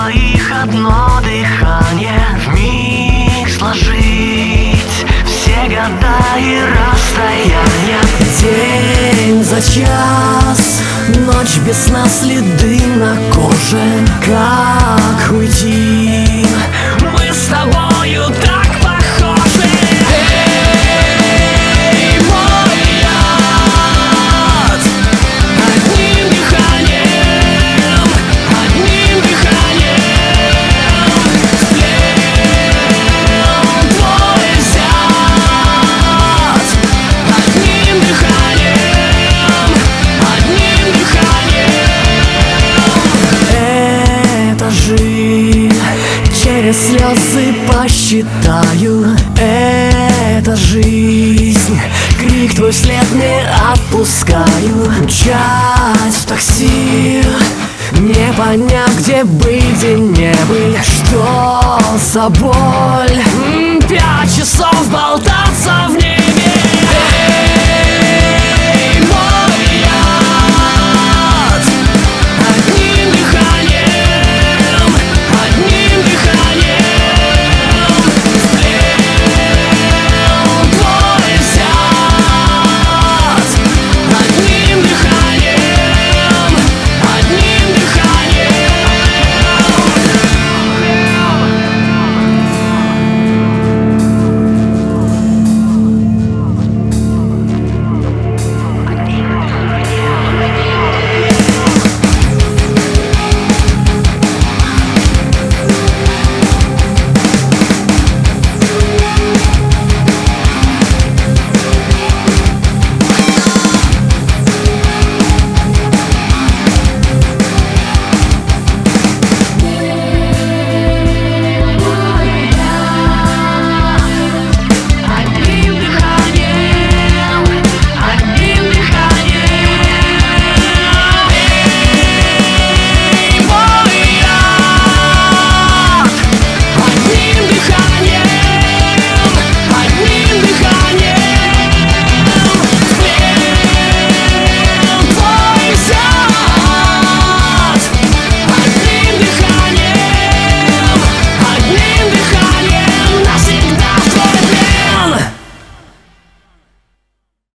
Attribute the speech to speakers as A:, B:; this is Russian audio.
A: двоих одно дыхание в миг сложить. Все года и расстояния. День за час, ночь без сна, следы на коже. Как уйти? Через слезы посчитаю. Это жизнь. Крик твой вслед не отпускаю. Мчать в такси. Не поняв, где быть, где не быть. Что за боль. Пять часов болтаться в ней